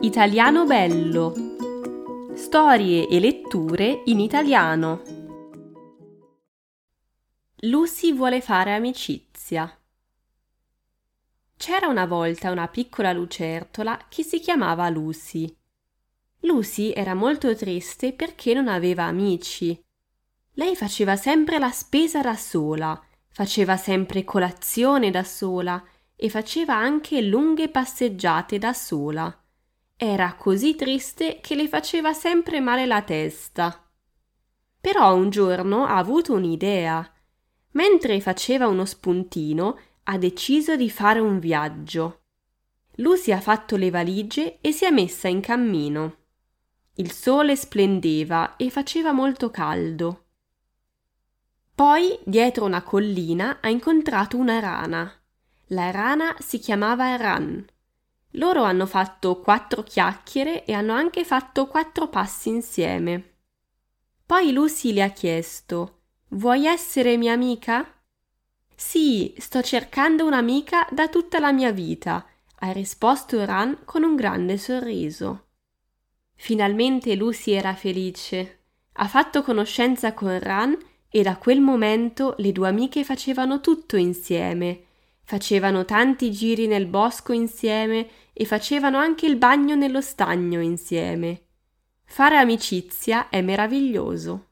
Italiano bello. Storie e letture in italiano. Lucy vuole fare amicizia. C'era una volta una piccola lucertola che si chiamava Lucy. Lucy era molto triste perché non aveva amici. Lei faceva sempre la spesa da sola, faceva sempre colazione da sola e faceva anche lunghe passeggiate da sola. Era così triste che le faceva sempre male la testa. Però un giorno ha avuto un'idea. Mentre faceva uno spuntino, ha deciso di fare un viaggio. Lucy ha fatto le valigie e si è messa in cammino. Il sole splendeva e faceva molto caldo. Poi, dietro una collina, ha incontrato una rana. La rana si chiamava Ran loro hanno fatto quattro chiacchiere e hanno anche fatto quattro passi insieme. Poi Lucy le ha chiesto Vuoi essere mia amica? Sì, sto cercando un'amica da tutta la mia vita, ha risposto Ran con un grande sorriso. Finalmente Lucy era felice. Ha fatto conoscenza con Ran e da quel momento le due amiche facevano tutto insieme Facevano tanti giri nel bosco insieme e facevano anche il bagno nello stagno insieme. Fare amicizia è meraviglioso.